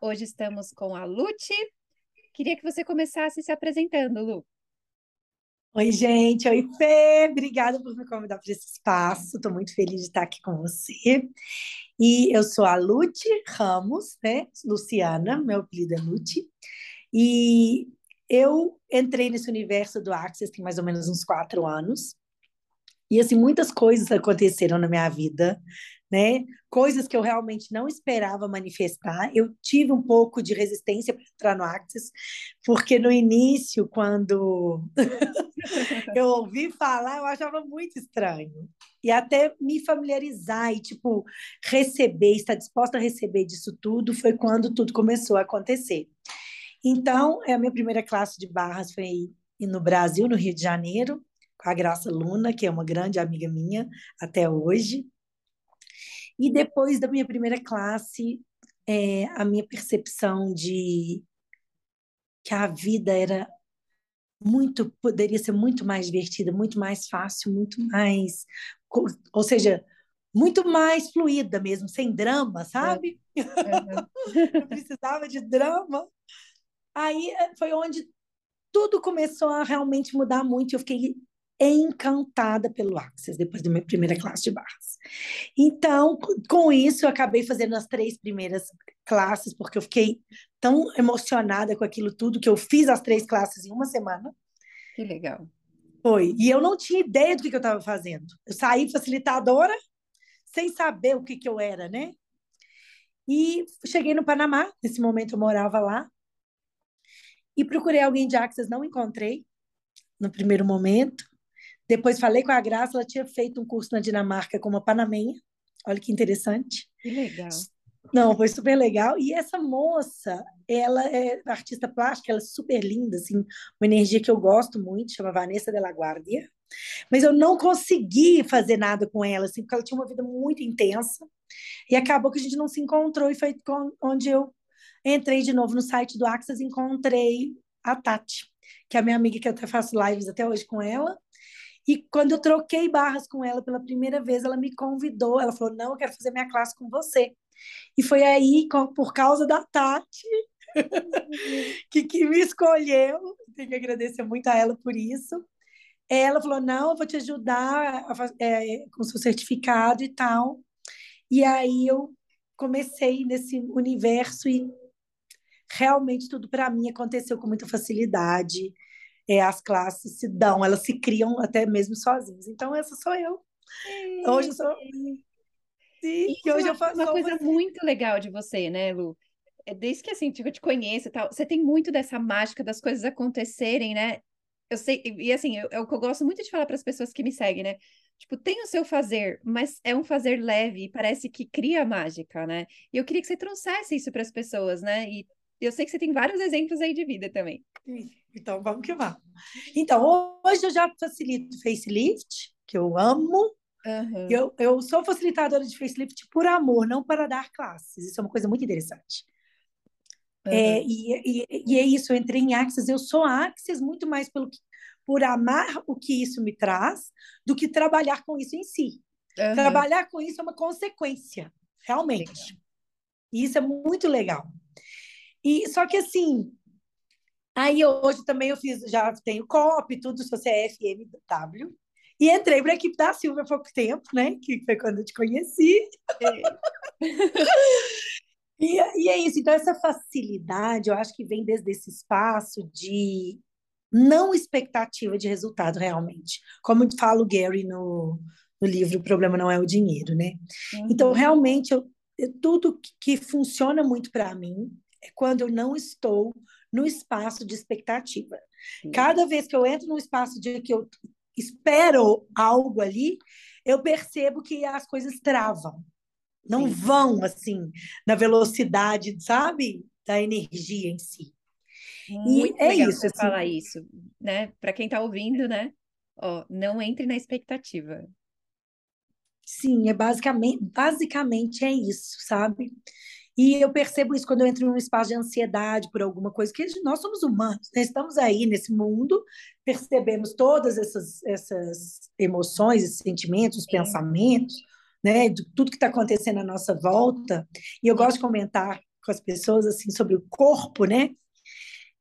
Hoje estamos com a Lute. Queria que você começasse se apresentando, Lu. Oi, gente. Oi, Fê. Obrigada por me convidar para esse espaço. Estou muito feliz de estar aqui com você. E eu sou a Lute Ramos, né? Luciana, meu apelido é Lute. E eu entrei nesse universo do Access tem mais ou menos uns quatro anos. E assim, muitas coisas aconteceram na minha vida, né? Coisas que eu realmente não esperava manifestar. Eu tive um pouco de resistência para entrar no Access, porque no início, quando eu ouvi falar, eu achava muito estranho. E até me familiarizar e, tipo, receber, estar disposta a receber disso tudo, foi quando tudo começou a acontecer. Então, a minha primeira classe de barras foi no Brasil, no Rio de Janeiro, com a Graça Luna, que é uma grande amiga minha até hoje. E depois da minha primeira classe, é, a minha percepção de que a vida era muito poderia ser muito mais divertida, muito mais fácil, muito mais, ou seja, muito mais fluida mesmo, sem drama, sabe? É. Não precisava de drama. Aí é, foi onde tudo começou a realmente mudar muito. Eu fiquei encantada pelo Axis depois da minha primeira classe de barras. Então, com isso, eu acabei fazendo as três primeiras classes, porque eu fiquei tão emocionada com aquilo tudo que eu fiz as três classes em uma semana. Que legal. Foi. E eu não tinha ideia do que, que eu estava fazendo. Eu saí facilitadora sem saber o que, que eu era, né? E cheguei no Panamá, nesse momento eu morava lá, e procurei alguém de Axis, não encontrei no primeiro momento. Depois falei com a Graça, ela tinha feito um curso na Dinamarca com uma panamenha. Olha que interessante. Que legal. Não, foi super legal. E essa moça, ela é artista plástica, ela é super linda, assim, uma energia que eu gosto muito, chama Vanessa de la Guardia. Mas eu não consegui fazer nada com ela, assim, porque ela tinha uma vida muito intensa. E acabou que a gente não se encontrou, e foi onde eu entrei de novo no site do Axis e encontrei a Tati, que é a minha amiga, que eu até faço lives até hoje com ela. E quando eu troquei barras com ela pela primeira vez, ela me convidou. Ela falou: Não, eu quero fazer minha classe com você. E foi aí, por causa da Tati, que, que me escolheu. Tenho que agradecer muito a ela por isso. Ela falou: Não, eu vou te ajudar a, é, com seu certificado e tal. E aí eu comecei nesse universo e realmente tudo para mim aconteceu com muita facilidade é, as classes se dão, elas se criam até mesmo sozinhas. Então, essa sou eu. Hoje eu sou. Sim, e hoje eu faço uma coisa assim. muito legal de você, né, Lu? É desde que assim, tipo, eu te conheço e tal, você tem muito dessa mágica das coisas acontecerem, né? Eu sei, e assim, é o que eu gosto muito de falar para as pessoas que me seguem, né? Tipo, tem o seu fazer, mas é um fazer leve e parece que cria mágica, né? E eu queria que você trouxesse isso para as pessoas, né? E eu sei que você tem vários exemplos aí de vida também. Então, vamos que vamos. Então, hoje eu já facilito facelift, que eu amo. Uhum. Eu, eu sou facilitadora de facelift por amor, não para dar classes. Isso é uma coisa muito interessante. Uhum. É, e, e, e, é isso, eu entrei em Axis, eu sou Axis muito mais pelo que, por amar o que isso me traz, do que trabalhar com isso em si. Uhum. Trabalhar com isso é uma consequência, realmente. Legal. E isso é muito legal. E só que assim, aí hoje também eu fiz, já tenho COP, tudo, sou CFMW. E entrei para a equipe da Silvia há pouco tempo, né? Que foi quando eu te conheci. É. e, e é isso. Então, essa facilidade, eu acho que vem desde esse espaço de não expectativa de resultado realmente. Como fala o Gary no, no livro O Problema Não É o Dinheiro, né? Uhum. Então, realmente, eu, tudo que funciona muito para mim é quando eu não estou no espaço de expectativa. Sim. Cada vez que eu entro no espaço de que eu espero algo ali, eu percebo que as coisas travam. Não Sim. vão assim na velocidade, sabe, da energia em si. Muito e é isso. Assim, falar isso, né? Para quem está ouvindo, né? Ó, não entre na expectativa. Sim, é basicamente, basicamente é isso, sabe? E eu percebo isso quando eu entro num espaço de ansiedade por alguma coisa, que nós somos humanos, né? estamos aí nesse mundo, percebemos todas essas, essas emoções, esses sentimentos, Sim. pensamentos, né? De tudo que está acontecendo à nossa volta. E eu gosto de comentar com as pessoas assim sobre o corpo, né?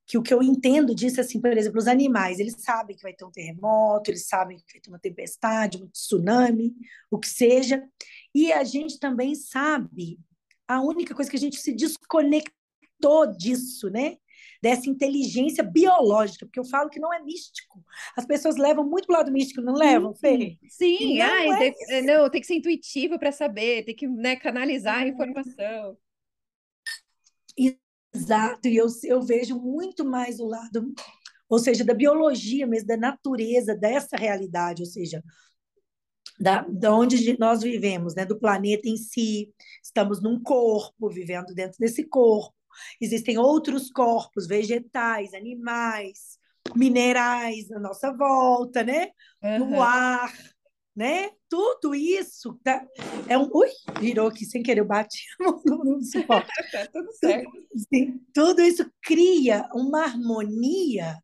Que o que eu entendo disso, assim, por exemplo, os animais, eles sabem que vai ter um terremoto, eles sabem que vai ter uma tempestade, um tsunami, o que seja, e a gente também sabe a única coisa que a gente se desconectou disso, né? dessa inteligência biológica, porque eu falo que não é místico. As pessoas levam muito para o lado místico, não levam, Fê? Sim, não, ai, é tem, não, tem que ser intuitivo para saber, tem que né, canalizar a é. informação. Exato, e eu, eu vejo muito mais o lado, ou seja, da biologia mesmo, da natureza dessa realidade, ou seja, da, da onde nós vivemos, né, do planeta em si, estamos num corpo, vivendo dentro desse corpo, Existem outros corpos, vegetais, animais, minerais na nossa volta, né? Uhum. No ar, né? Tudo isso tá... é um. Ui, virou aqui sem querer, eu bati no, no suporte. tá tudo certo. Sim, tudo isso cria uma harmonia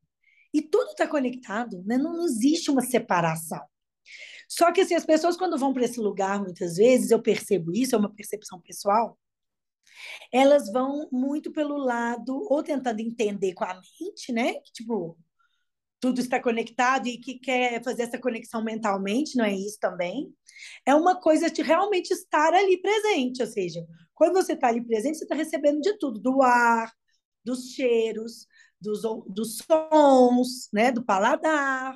e tudo está conectado, né? Não existe uma separação. Só que assim, as pessoas, quando vão para esse lugar, muitas vezes, eu percebo isso, é uma percepção pessoal, elas vão muito pelo lado, ou tentando entender com a mente, né? Que, tipo, tudo está conectado e que quer fazer essa conexão mentalmente, não é isso também? É uma coisa de realmente estar ali presente, ou seja, quando você está ali presente, você está recebendo de tudo, do ar, dos cheiros, dos, dos sons, né? Do paladar.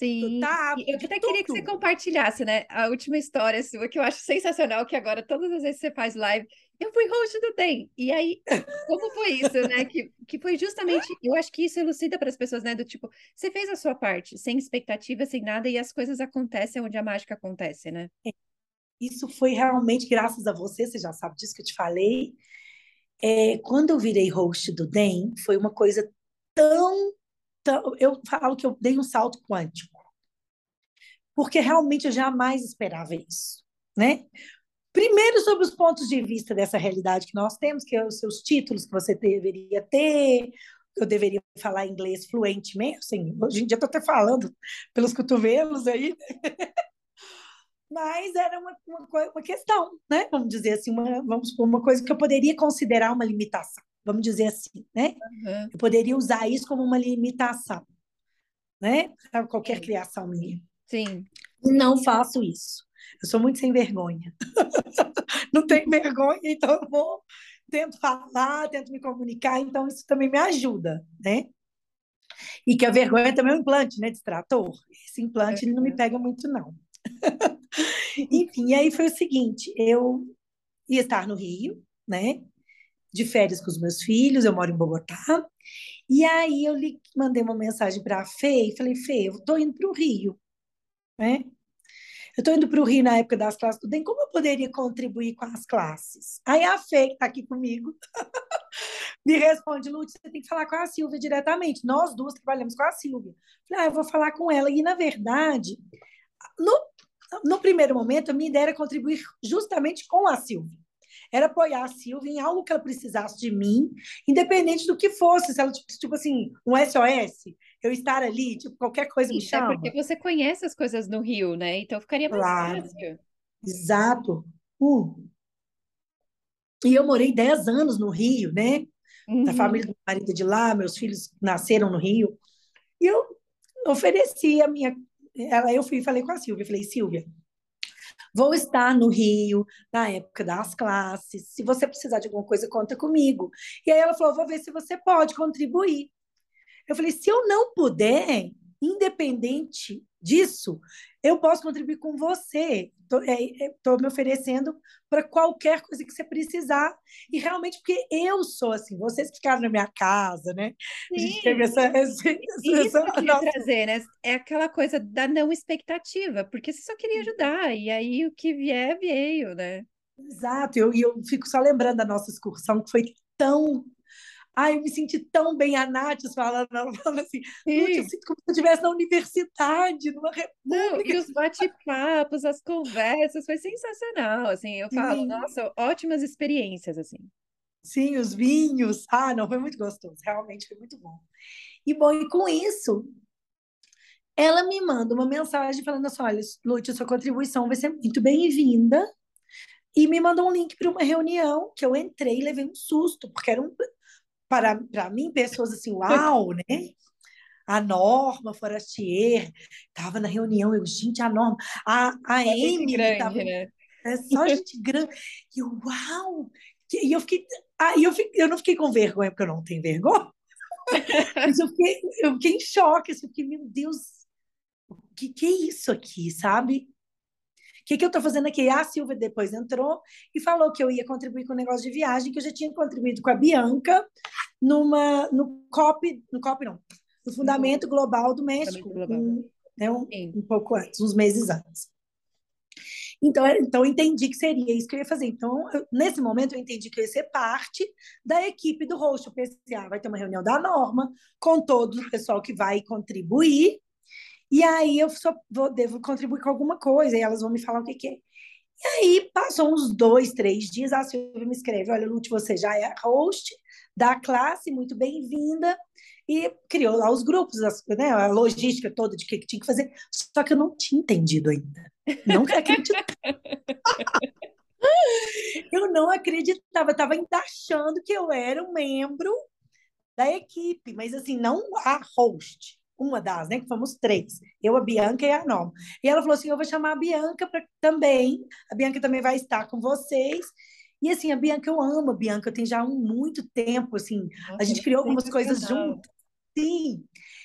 Sim, eu até queria que você compartilhasse, né? A última história sua, que eu acho sensacional, que agora todas as vezes que você faz live, eu fui host do DEM. E aí, como foi isso, né? Que, que foi justamente, eu acho que isso elucida para as pessoas, né? Do tipo, você fez a sua parte, sem expectativa, sem nada, e as coisas acontecem onde a mágica acontece, né? É, isso foi realmente graças a você, você já sabe disso que eu te falei. É, quando eu virei host do DEM, foi uma coisa tão, tão. Eu falo que eu dei um salto quântico. Porque realmente eu jamais esperava isso, né? Primeiro, sobre os pontos de vista dessa realidade que nós temos, que é os seus títulos que você deveria ter, eu deveria falar inglês fluentemente, assim, hoje em dia estou até falando pelos cotovelos aí, mas era uma, uma, uma, questão, né? Vamos dizer assim, uma, vamos uma coisa que eu poderia considerar uma limitação, vamos dizer assim, né? Uhum. Eu poderia usar isso como uma limitação, né? Para qualquer Sim. criação minha. Sim. Não faço isso. Eu sou muito sem vergonha. Não tenho vergonha, então eu vou, tento falar, tento me comunicar, então isso também me ajuda, né? E que a vergonha também é um implante, né, distrator. Esse implante não me pega muito, não. Enfim, aí foi o seguinte, eu ia estar no Rio, né, de férias com os meus filhos, eu moro em Bogotá, e aí eu lhe mandei uma mensagem para a Fê e falei, Fê, eu estou indo para o Rio, né? Eu estou indo para o Rio na época das classes do DEM, como eu poderia contribuir com as classes? Aí a Fê, que está aqui comigo, me responde, Lúcia, você tem que falar com a Silvia diretamente. Nós duas trabalhamos com a Silvia. Falei, ah, eu vou falar com ela. E, na verdade, no, no primeiro momento, a minha ideia era contribuir justamente com a Silvia era apoiar a Silvia em algo que ela precisasse de mim, independente do que fosse, se ela, tipo, tipo assim, um SOS, eu estar ali, tipo, qualquer coisa Sim, me chama. É porque você conhece as coisas no Rio, né? Então ficaria mais claro. fácil. Exato. Uh. E eu morei 10 anos no Rio, né? Uhum. A família do marido de lá, meus filhos nasceram no Rio. E eu ofereci a minha. Ela, eu fui e falei com a Silvia, falei, Silvia, Vou estar no Rio na época das classes. Se você precisar de alguma coisa, conta comigo. E aí ela falou: vou ver se você pode contribuir. Eu falei: se eu não puder, independente disso, eu posso contribuir com você. Estou é, é me oferecendo para qualquer coisa que você precisar. E realmente, porque eu sou assim, vocês ficaram na minha casa, né? Sim. A gente teve essa. essa, Isso essa, que eu nossa... trazer, né? É aquela coisa da não expectativa, porque você só queria ajudar, e aí o que vier, veio, né? Exato, e eu, eu fico só lembrando da nossa excursão, que foi tão Ai, eu me senti tão bem, a Nath falando, ela falando assim, eu sinto como se eu estivesse na universidade, numa república. Não, e os bate-papos, as conversas, foi sensacional, assim, eu falo, Sim. nossa, ótimas experiências, assim. Sim, os vinhos, ah, não, foi muito gostoso, realmente foi muito bom. E bom, e com isso, ela me manda uma mensagem falando assim, olha, Lúcia, sua contribuição vai ser muito bem-vinda, e me mandou um link para uma reunião que eu entrei e levei um susto, porque eram, para, para mim, pessoas assim, uau, né? A Norma Forastier estava na reunião, eu, gente, a Norma, a, a é Amy estava. Né? É só gente grande. E eu, uau! E eu fiquei. Ah, eu, fiquei, eu não fiquei com vergonha, porque eu não tenho vergonha. Mas eu fiquei, eu fiquei em choque, assim, fiquei, meu Deus, o que, que é isso aqui, sabe? O que, que eu estou fazendo aqui? A Silvia depois entrou e falou que eu ia contribuir com o negócio de viagem, que eu já tinha contribuído com a Bianca numa, no COP, no COP não, no Fundamento Global do México, Global. Um, né, um, um pouco antes, uns meses antes. Então, então eu entendi que seria isso que eu ia fazer. Então, eu, nesse momento, eu entendi que eu ia ser parte da equipe do host. Eu pensei, ah, vai ter uma reunião da norma com todo o pessoal que vai contribuir, e aí eu só vou, devo contribuir com alguma coisa, e elas vão me falar o que, que é. E aí, passou uns dois, três dias, a Silvia me escreve, olha, Lute, você já é host da classe, muito bem-vinda, e criou lá os grupos, né, a logística toda de que, que tinha que fazer, só que eu não tinha entendido ainda. Não acreditava. eu não acreditava, estava ainda achando que eu era um membro da equipe, mas assim, não a host uma das, né? Que fomos três. Eu, a Bianca e a Norma. E ela falou assim: eu vou chamar a Bianca pra, também. A Bianca também vai estar com vocês. E assim, a Bianca, eu amo a Bianca, tem já um muito tempo, assim. Nossa, a gente criou algumas coisas juntos. Sim.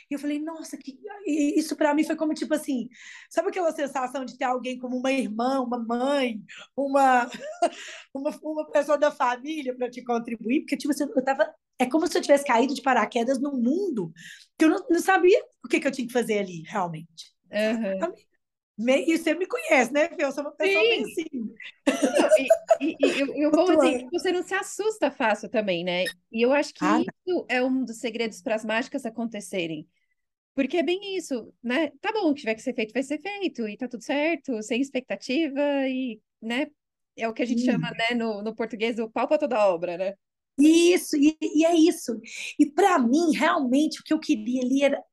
E eu falei, nossa, que... isso para mim foi como tipo assim, sabe aquela sensação de ter alguém como uma irmã, uma mãe, uma uma, uma pessoa da família para te contribuir, porque tipo assim, eu tava é como se eu tivesse caído de paraquedas num mundo que eu não, não sabia o que, que eu tinha que fazer ali, realmente. Uhum. E você me conhece, né, Eu sou uma pessoa Sim. bem assim. e, e, e, eu, eu vou dizer você não se assusta fácil também, né? E eu acho que ah, isso é um dos segredos para as mágicas acontecerem. Porque é bem isso, né? Tá bom, o que tiver que ser feito vai ser feito, e tá tudo certo, sem expectativa, e, né? É o que a gente chama, né, no, no português, o pau para toda obra, né? Isso, e, e é isso. E para mim, realmente, o que eu queria ali era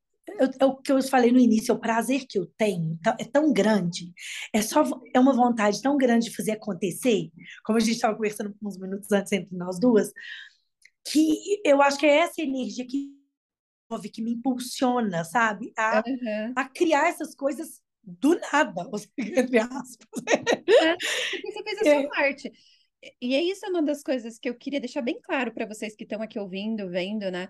é o que eu falei no início, é o prazer que eu tenho é tão grande, é só é uma vontade tão grande de fazer acontecer, como a gente estava conversando uns minutos antes entre nós duas, que eu acho que é essa energia que que me impulsiona, sabe, a, uhum. a criar essas coisas do nada, entre aspas. É, você fez a sua é. parte. E é isso uma das coisas que eu queria deixar bem claro para vocês que estão aqui ouvindo, vendo, né?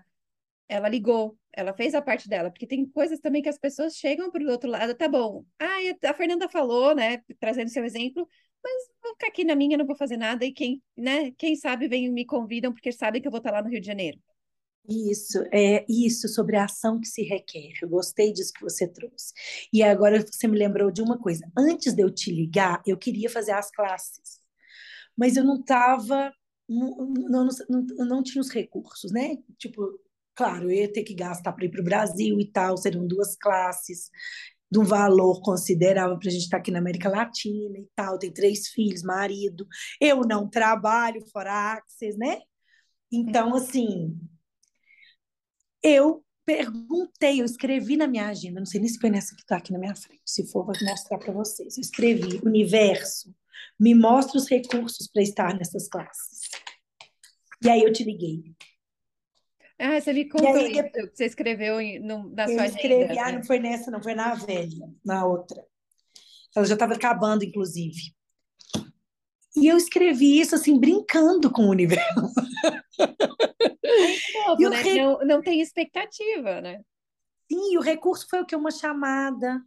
Ela ligou, ela fez a parte dela, porque tem coisas também que as pessoas chegam para o outro lado, tá bom. Ah, a Fernanda falou, né, trazendo seu exemplo, mas vou ficar aqui na minha, não vou fazer nada, e quem, né, quem sabe vem me convidam, porque sabem que eu vou estar lá no Rio de Janeiro. Isso, é isso sobre a ação que se requer. Eu gostei disso que você trouxe. E agora você me lembrou de uma coisa. Antes de eu te ligar, eu queria fazer as classes mas eu não estava, não, não, não, não tinha os recursos, né? Tipo, claro, eu ia ter que gastar para ir para o Brasil e tal, seriam duas classes de um valor considerável para a gente estar tá aqui na América Latina e tal, tem três filhos, marido, eu não trabalho fora Access, né? Então, uhum. assim, eu perguntei, eu escrevi na minha agenda, não sei nem se foi nessa que está aqui na minha frente, se for, vou mostrar para vocês. Eu escrevi universo, me mostra os recursos para estar nessas classes. E aí eu te liguei. Ah, você me contou aí, isso, depois, você escreveu no, na eu sua escrevi, agenda. Ah, não foi nessa, não, foi na velha, na outra. Ela já estava acabando, inclusive. E eu escrevi isso assim, brincando com o universo. É novo, né? Re... não, não tem expectativa, né? Sim, o recurso foi o que? Uma chamada.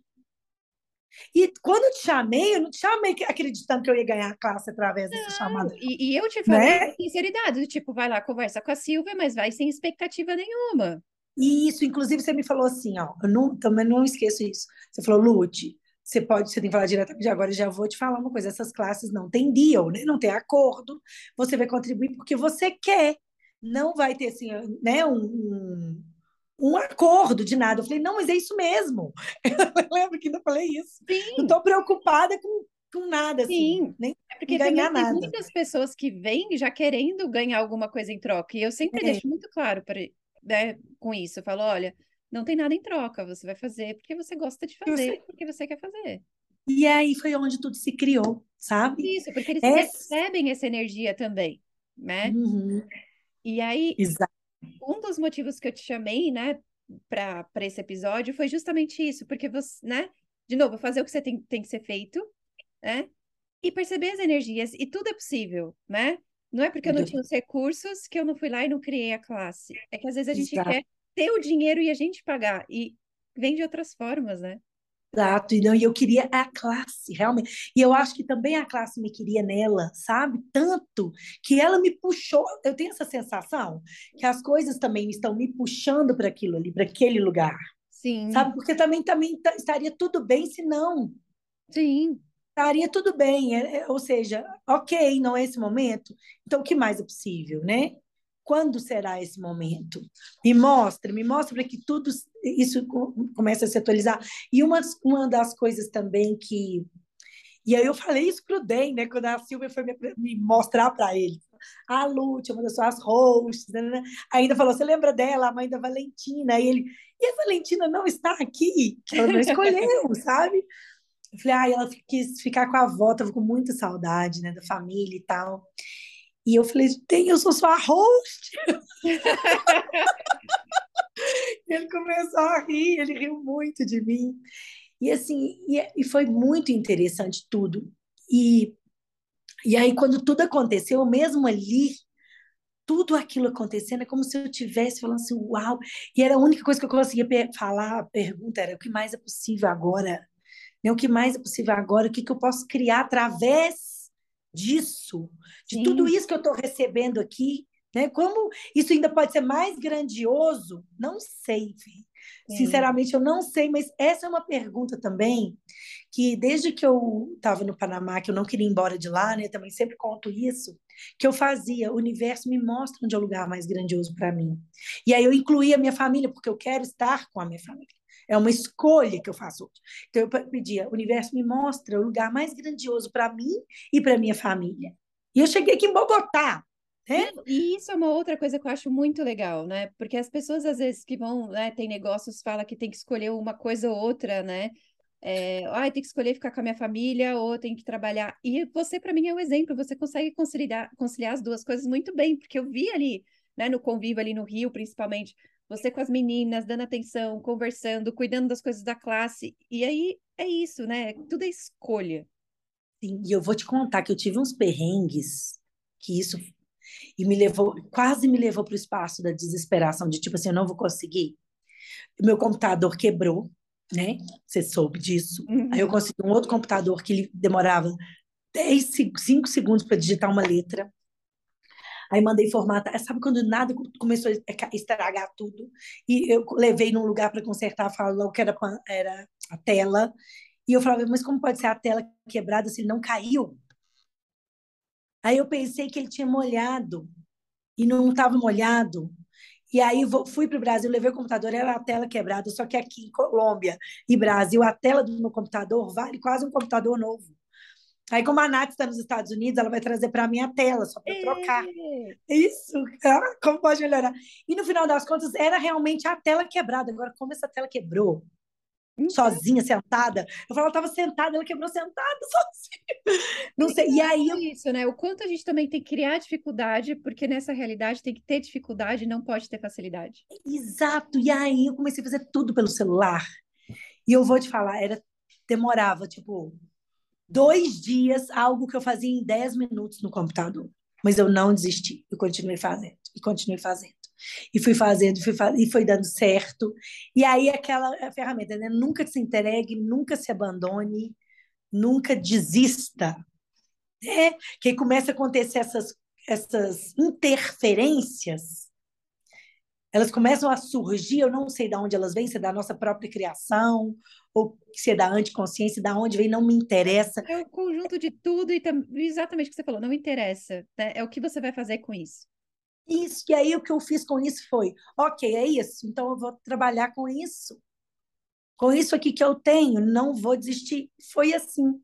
E quando eu te chamei, eu não te chamei acreditando que eu ia ganhar a classe através dessa não, chamada. E, e, eu te falei né? com sinceridade, tipo, vai lá, conversa com a Silvia, mas vai sem expectativa nenhuma. Isso, inclusive você me falou assim, ó, eu não, também não esqueço isso. Você falou, Lute, você pode, você tem que falar diretamente agora, já vou te falar uma coisa, essas classes não tem deal, né? não tem acordo, você vai contribuir porque você quer, não vai ter assim, né, um, um, um acordo de nada. Eu falei, não, mas é isso mesmo. Eu lembro que eu falei isso. Sim. Não estou preocupada com, com nada, assim, Sim. nem é porque ganhar nada. Tem muitas pessoas que vêm já querendo ganhar alguma coisa em troca, e eu sempre é. deixo muito claro para né, com isso. Eu falo, olha, não tem nada em troca, você vai fazer porque você gosta de fazer, porque você quer fazer. E aí foi onde tudo se criou, sabe? Isso, porque eles recebem essa energia também, né? Uhum. E aí, Exato. Um dos motivos que eu te chamei, né, para esse episódio foi justamente isso, porque você, né, de novo, fazer o que você tem, tem que ser feito, né? E perceber as energias, e tudo é possível, né? Não é porque eu não tinha os recursos que eu não fui lá e não criei a classe. É que às vezes a gente Exato. quer ter o dinheiro e a gente pagar, e vem de outras formas, né? Exato, e, não, e eu queria a classe, realmente. E eu acho que também a classe me queria nela, sabe? Tanto que ela me puxou. Eu tenho essa sensação que as coisas também estão me puxando para aquilo ali, para aquele lugar. Sim. Sabe? Porque também, também estaria tudo bem se não. Sim. Estaria tudo bem, é, é, ou seja, ok, não é esse momento, então o que mais é possível, né? Quando será esse momento? Me mostra, me mostra para que tudo isso comece a se atualizar. E uma, uma das coisas também que. E aí eu falei isso para o Den, né? Quando a Silvia foi me, me mostrar para ele. A Lúcia, uma das suas hosts, né, né, né? ainda falou: você lembra dela, a mãe da Valentina? E ele, e a Valentina não está aqui, ela não escolheu, sabe? Eu falei, ah, ela quis ficar com a avó, tava com muita saudade, né, da família e tal. E eu falei, tem, eu sou sua host. ele começou a rir, ele riu muito de mim. E assim, e, e foi muito interessante tudo. E, e aí, quando tudo aconteceu, mesmo ali, tudo aquilo acontecendo, é como se eu tivesse falando assim, uau! E era a única coisa que eu conseguia falar, a pergunta era, o que mais é possível agora? Né? O que mais é possível agora? O que, que eu posso criar através disso, de Sim. tudo isso que eu estou recebendo aqui, né? Como isso ainda pode ser mais grandioso? Não sei, Sinceramente, eu não sei, mas essa é uma pergunta também que desde que eu estava no Panamá, que eu não queria ir embora de lá, né? Também sempre conto isso, que eu fazia. O universo me mostra onde é o lugar mais grandioso para mim. E aí eu incluía a minha família, porque eu quero estar com a minha família. É uma escolha que eu faço hoje. Então eu pedia, o universo me mostra o lugar mais grandioso para mim e para minha família. E eu cheguei aqui em Bogotá. Né? E isso é uma outra coisa que eu acho muito legal, né? Porque as pessoas, às vezes, que vão, né, tem negócios, fala que tem que escolher uma coisa ou outra, né? É, ah, tem que escolher ficar com a minha família ou tem que trabalhar. E você, para mim, é um exemplo. Você consegue conciliar, conciliar as duas coisas muito bem, porque eu vi ali, né, no convívio ali no Rio, principalmente, você com as meninas, dando atenção, conversando, cuidando das coisas da classe. E aí é isso, né? Tudo é escolha. Sim, e eu vou te contar que eu tive uns perrengues que isso e me levou, quase me levou para o espaço da desesperação, de tipo assim, eu não vou conseguir. Meu computador quebrou, né? Você soube disso. Uhum. Aí eu consegui um outro computador que ele demorava 10, 5 segundos para digitar uma letra. Aí mandei formatar. Sabe quando nada começou a estragar tudo? E eu levei num lugar para consertar, falou que era, era a tela. E eu falava, mas como pode ser a tela quebrada se ele não caiu? Aí eu pensei que ele tinha molhado e não estava molhado. E aí fui para o Brasil, levei o computador, era a tela quebrada, só que aqui em Colômbia e Brasil, a tela do meu computador vale quase um computador novo. Aí, como a Nath está nos Estados Unidos, ela vai trazer para mim a tela, só para trocar. Isso, como pode melhorar? E no final das contas, era realmente a tela quebrada. Agora, como essa tela quebrou? Então... Sozinha, sentada. Eu falo, ela estava sentada, ela quebrou sentada, sozinha. Não sei. E aí. Eu... É isso, né? O quanto a gente também tem que criar dificuldade, porque nessa realidade tem que ter dificuldade, não pode ter facilidade. Exato. E aí eu comecei a fazer tudo pelo celular. E eu vou te falar, era demorava, tipo, dois dias, algo que eu fazia em dez minutos no computador. Mas eu não desisti, eu continuei fazendo, e continuei fazendo. E fui fazendo, fui e foi dando certo. E aí aquela ferramenta, né? Nunca se entregue, nunca se abandone, nunca desista. Né? Que começa a acontecer essas, essas interferências elas começam a surgir, eu não sei de onde elas vêm, se é da nossa própria criação, ou se é da anticonsciência, da onde vem, não me interessa. É o conjunto de tudo e exatamente o que você falou, não interessa. Né? É o que você vai fazer com isso. Isso, e aí o que eu fiz com isso foi, ok, é isso, então eu vou trabalhar com isso. Com isso aqui que eu tenho, não vou desistir. Foi assim.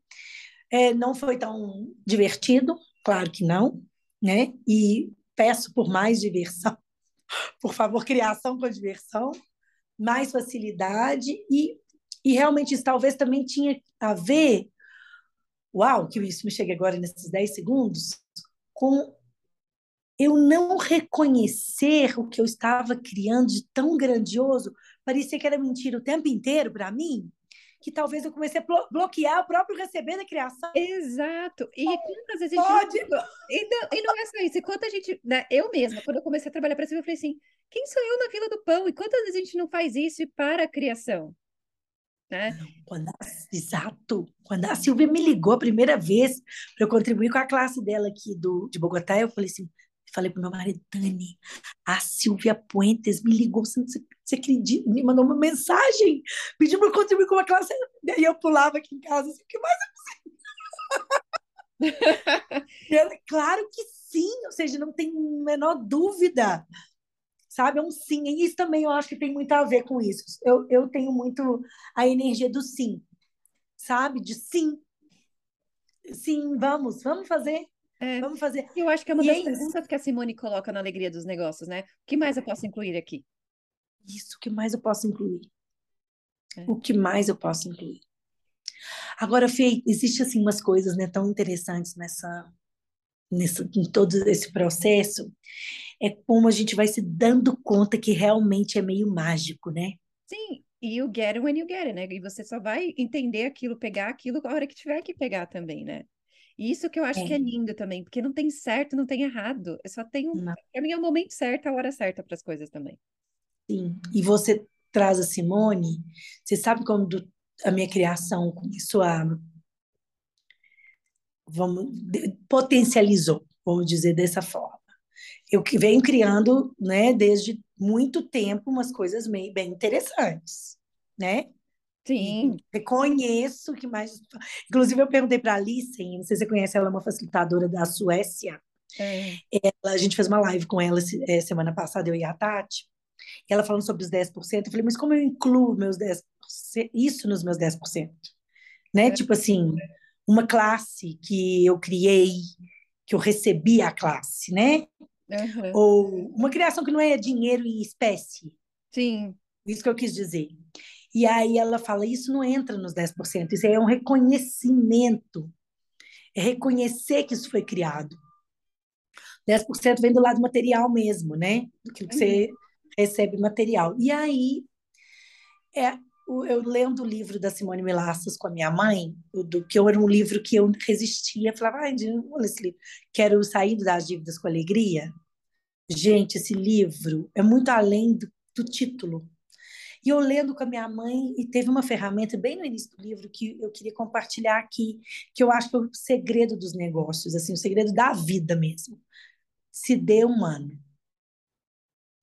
É, não foi tão divertido, claro que não, né? E peço por mais diversão por favor, criação com diversão, mais facilidade e, e realmente isso talvez também tinha a ver uau, que isso me chega agora nesses 10 segundos, com eu não reconhecer o que eu estava criando de tão grandioso, parecia que era mentira o tempo inteiro para mim, que talvez eu comecei a bloquear o próprio receber da criação. Exato. E quantas vezes a gente. Pode. E não, e não é só isso. E quanto a gente. Né, eu mesma, quando eu comecei a trabalhar para cima, eu falei assim: quem sou eu na fila do pão? E quantas vezes a gente não faz isso para a criação? Né? Quando a, exato. Quando a Silvia me ligou a primeira vez para eu contribuir com a classe dela aqui do, de Bogotá, eu falei assim: falei pro meu marido, Dani, a Silvia Puentes me ligou, você, você acredita? Me mandou uma mensagem, pediu para contribuir com uma classe. Daí eu pulava aqui em casa, assim, o que mais é possível? claro que sim, ou seja, não tem menor dúvida. Sabe, é um sim. E isso também eu acho que tem muito a ver com isso. Eu, eu tenho muito a energia do sim, sabe? De sim. Sim, vamos, vamos fazer. É, Vamos fazer. Eu acho que é uma e das é perguntas que a Simone coloca na alegria dos negócios, né? O que mais eu posso incluir aqui? Isso, o que mais eu posso incluir? É. O que mais eu posso incluir? Agora, Fê, existe assim umas coisas né, tão interessantes nessa, nessa, em todo esse processo, é como a gente vai se dando conta que realmente é meio mágico, né? Sim, e you get it when you get it, né? E você só vai entender aquilo, pegar aquilo a hora que tiver que pegar também, né? Isso que eu acho é. que é lindo também, porque não tem certo, não tem errado. Eu só tenho. Para mim é o momento certo, a hora certa para as coisas também. Sim. E você traz a Simone, você sabe quando a minha criação começou a. Vamos, potencializou, vamos dizer dessa forma. Eu que venho criando, né, desde muito tempo, umas coisas meio bem interessantes, né? Sim. Reconheço que mais. Inclusive, eu perguntei para a Alice, não sei se você conhece, ela é uma facilitadora da Suécia. É. Ela, a gente fez uma live com ela é, semana passada, eu e a Tati. E ela falando sobre os 10%. Eu falei, mas como eu incluo meus 10%, isso nos meus 10%? Né? É. Tipo assim, uma classe que eu criei, que eu recebi a classe, né? Uhum. Ou uma criação que não é dinheiro em espécie. Sim. Isso que eu quis dizer. E aí ela fala: isso não entra nos 10%, isso é um reconhecimento. É reconhecer que isso foi criado. 10% vem do lado material mesmo, né? Do que você uhum. recebe material. E aí, é, eu lendo o livro da Simone Milassas com a minha mãe, do que era um livro que eu resistia, falava, ai, olha esse livro, quero sair das dívidas com alegria. Gente, esse livro é muito além do, do título. E eu lendo com a minha mãe, e teve uma ferramenta bem no início do livro que eu queria compartilhar aqui, que eu acho que é o segredo dos negócios, assim, o segredo da vida mesmo. Se dê um ano.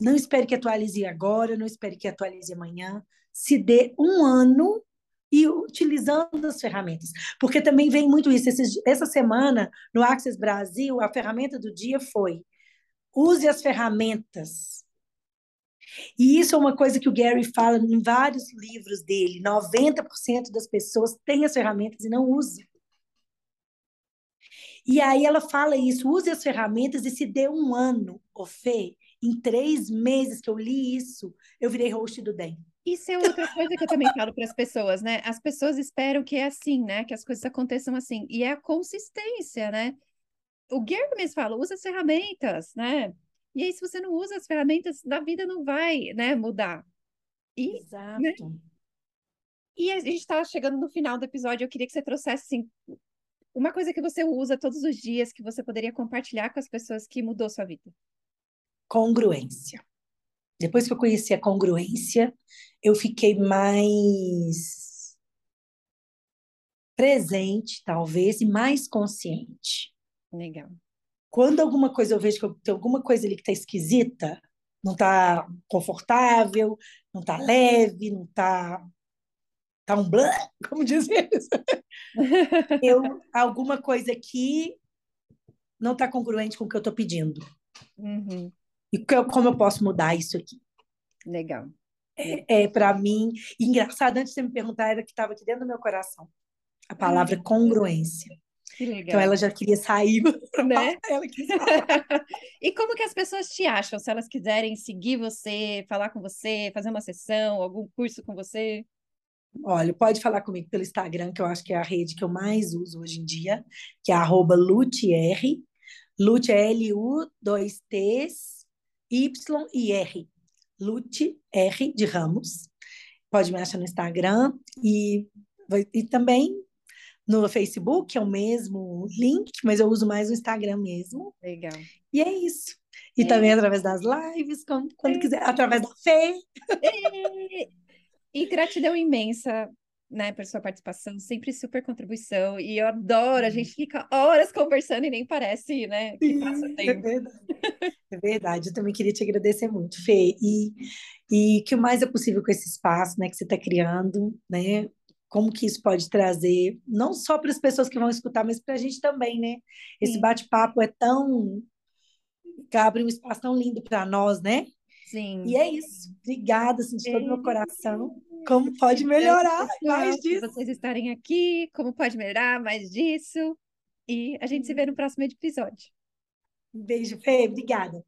Não espere que atualize agora, não espere que atualize amanhã. Se dê um ano e utilizando as ferramentas. Porque também vem muito isso. essa semana, no Access Brasil, a ferramenta do dia foi use as ferramentas e isso é uma coisa que o Gary fala em vários livros dele: 90% das pessoas têm as ferramentas e não usam. E aí ela fala isso: use as ferramentas e se dê um ano, ô Fê. Em três meses que eu li isso, eu virei host do DEM. Isso é outra coisa que eu também falo para as pessoas, né? As pessoas esperam que é assim, né? Que as coisas aconteçam assim. E é a consistência, né? O Gary mesmo fala, usa as ferramentas, né? E aí, se você não usa as ferramentas, da vida não vai, né, mudar. E, Exato. Né? E a gente está chegando no final do episódio. Eu queria que você trouxesse assim, uma coisa que você usa todos os dias que você poderia compartilhar com as pessoas que mudou sua vida. Congruência. Depois que eu conheci a congruência, eu fiquei mais presente, talvez, e mais consciente. Legal. Quando alguma coisa eu vejo que tem alguma coisa ali que está esquisita, não está confortável, não está leve, não está tá um blá, como diz eles. eu alguma coisa aqui não está congruente com o que eu estou pedindo. Uhum. E como eu posso mudar isso aqui? Legal. É, é para mim, engraçado, antes de você me perguntar, era que estava aqui dentro do meu coração. A palavra uhum. congruência. Que legal. Então ela já queria sair, né? ela quis E como que as pessoas te acham? Se elas quiserem seguir você, falar com você, fazer uma sessão, algum curso com você? Olha, pode falar comigo pelo Instagram, que eu acho que é a rede que eu mais uso hoje em dia, que é arroba LuteR. Lute é L-U, dois T's, Y e R. Lute R de Ramos. Pode me achar no Instagram e, e também no Facebook, é o mesmo link, mas eu uso mais o Instagram mesmo. Legal. E é isso. E é. também através das lives, quando, quando é. quiser, através da fé. É. E gratidão imensa, né, por sua participação, sempre super contribuição. E eu adoro, a gente fica horas conversando e nem parece, né, que passa é tempo. É verdade. É verdade. Eu também queria te agradecer muito, Fê. E, e que o mais é possível com esse espaço, né, que você está criando, né, como que isso pode trazer, não só para as pessoas que vão escutar, mas para a gente também, né? Esse bate-papo é tão. abre um espaço tão lindo para nós, né? Sim. E é isso. Obrigada, assim, de todo o meu coração. Como pode melhorar mais disso? Vocês estarem aqui, como pode melhorar mais disso. E a gente se vê no próximo episódio. Um beijo, Fê. Obrigada.